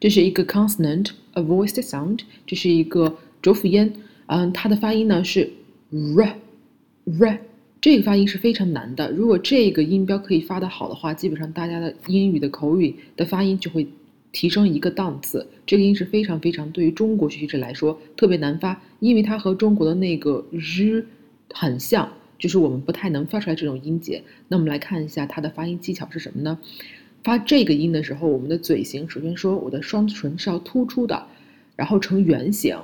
这是一个 consonant，a voiced sound，这是一个浊辅音。嗯，它的发音呢是 r，r，这个发音是非常难的。如果这个音标可以发得好的话，基本上大家的英语的口语的发音就会提升一个档次。这个音是非常非常对于中国学习者来说特别难发，因为它和中国的那个日很像，就是我们不太能发出来这种音节。那我们来看一下它的发音技巧是什么呢？发这个音的时候，我们的嘴型首先说我的双唇是要突出的，然后呈圆形。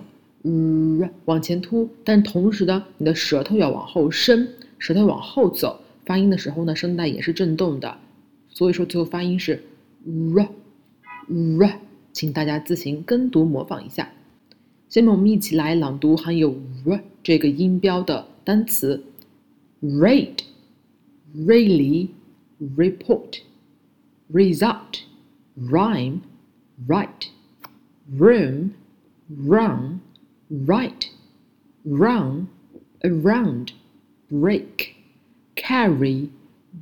嗯，往前凸，但同时呢，你的舌头要往后伸，舌头往后走。发音的时候呢，声带也是震动的，所以说最后发音是 r r，请大家自行跟读模仿一下。下面我们一起来朗读含有 r 这个音标的单词：rate、really、report、result, rhyme, right, room, run, write, run, around, break, carry,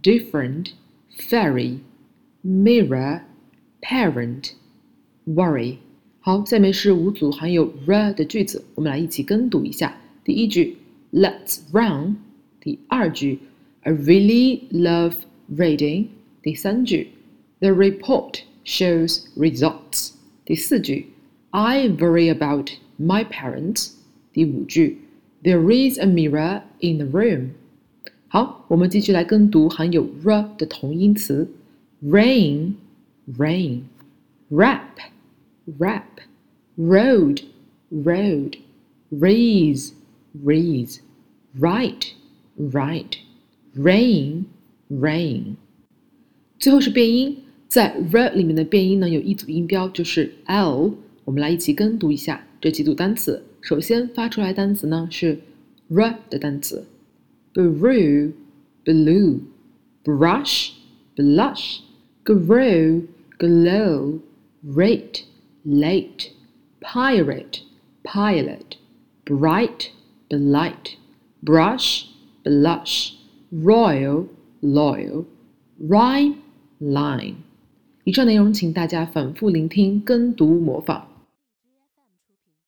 different, ferry, mirror, parent, worry。好，下面是五组含有 r 的句子，我们来一起跟读一下。第一句，Let's run。第二句，I really love reading。第三句 the report shows results. 第四句，I worry about my parents。第五句，There is a mirror in the room。好，我们继续来跟读含有 r 的同音词：rain, rein, rap, wrap, road, rode, raise, rays, right, write, rain, rain。最后是变音。在 r 里面的变音呢有一组音标就是 l。我们来一起跟读一下这几组单词。首先发出来单词呢是 r 的单词，blue、blue、brush、blush、grow、glow、rate、late、pirate、pilot、bright、blight、brush、blush、royal、loyal、rhyme、line。 以上内容，请大家反复聆听、跟读、模仿。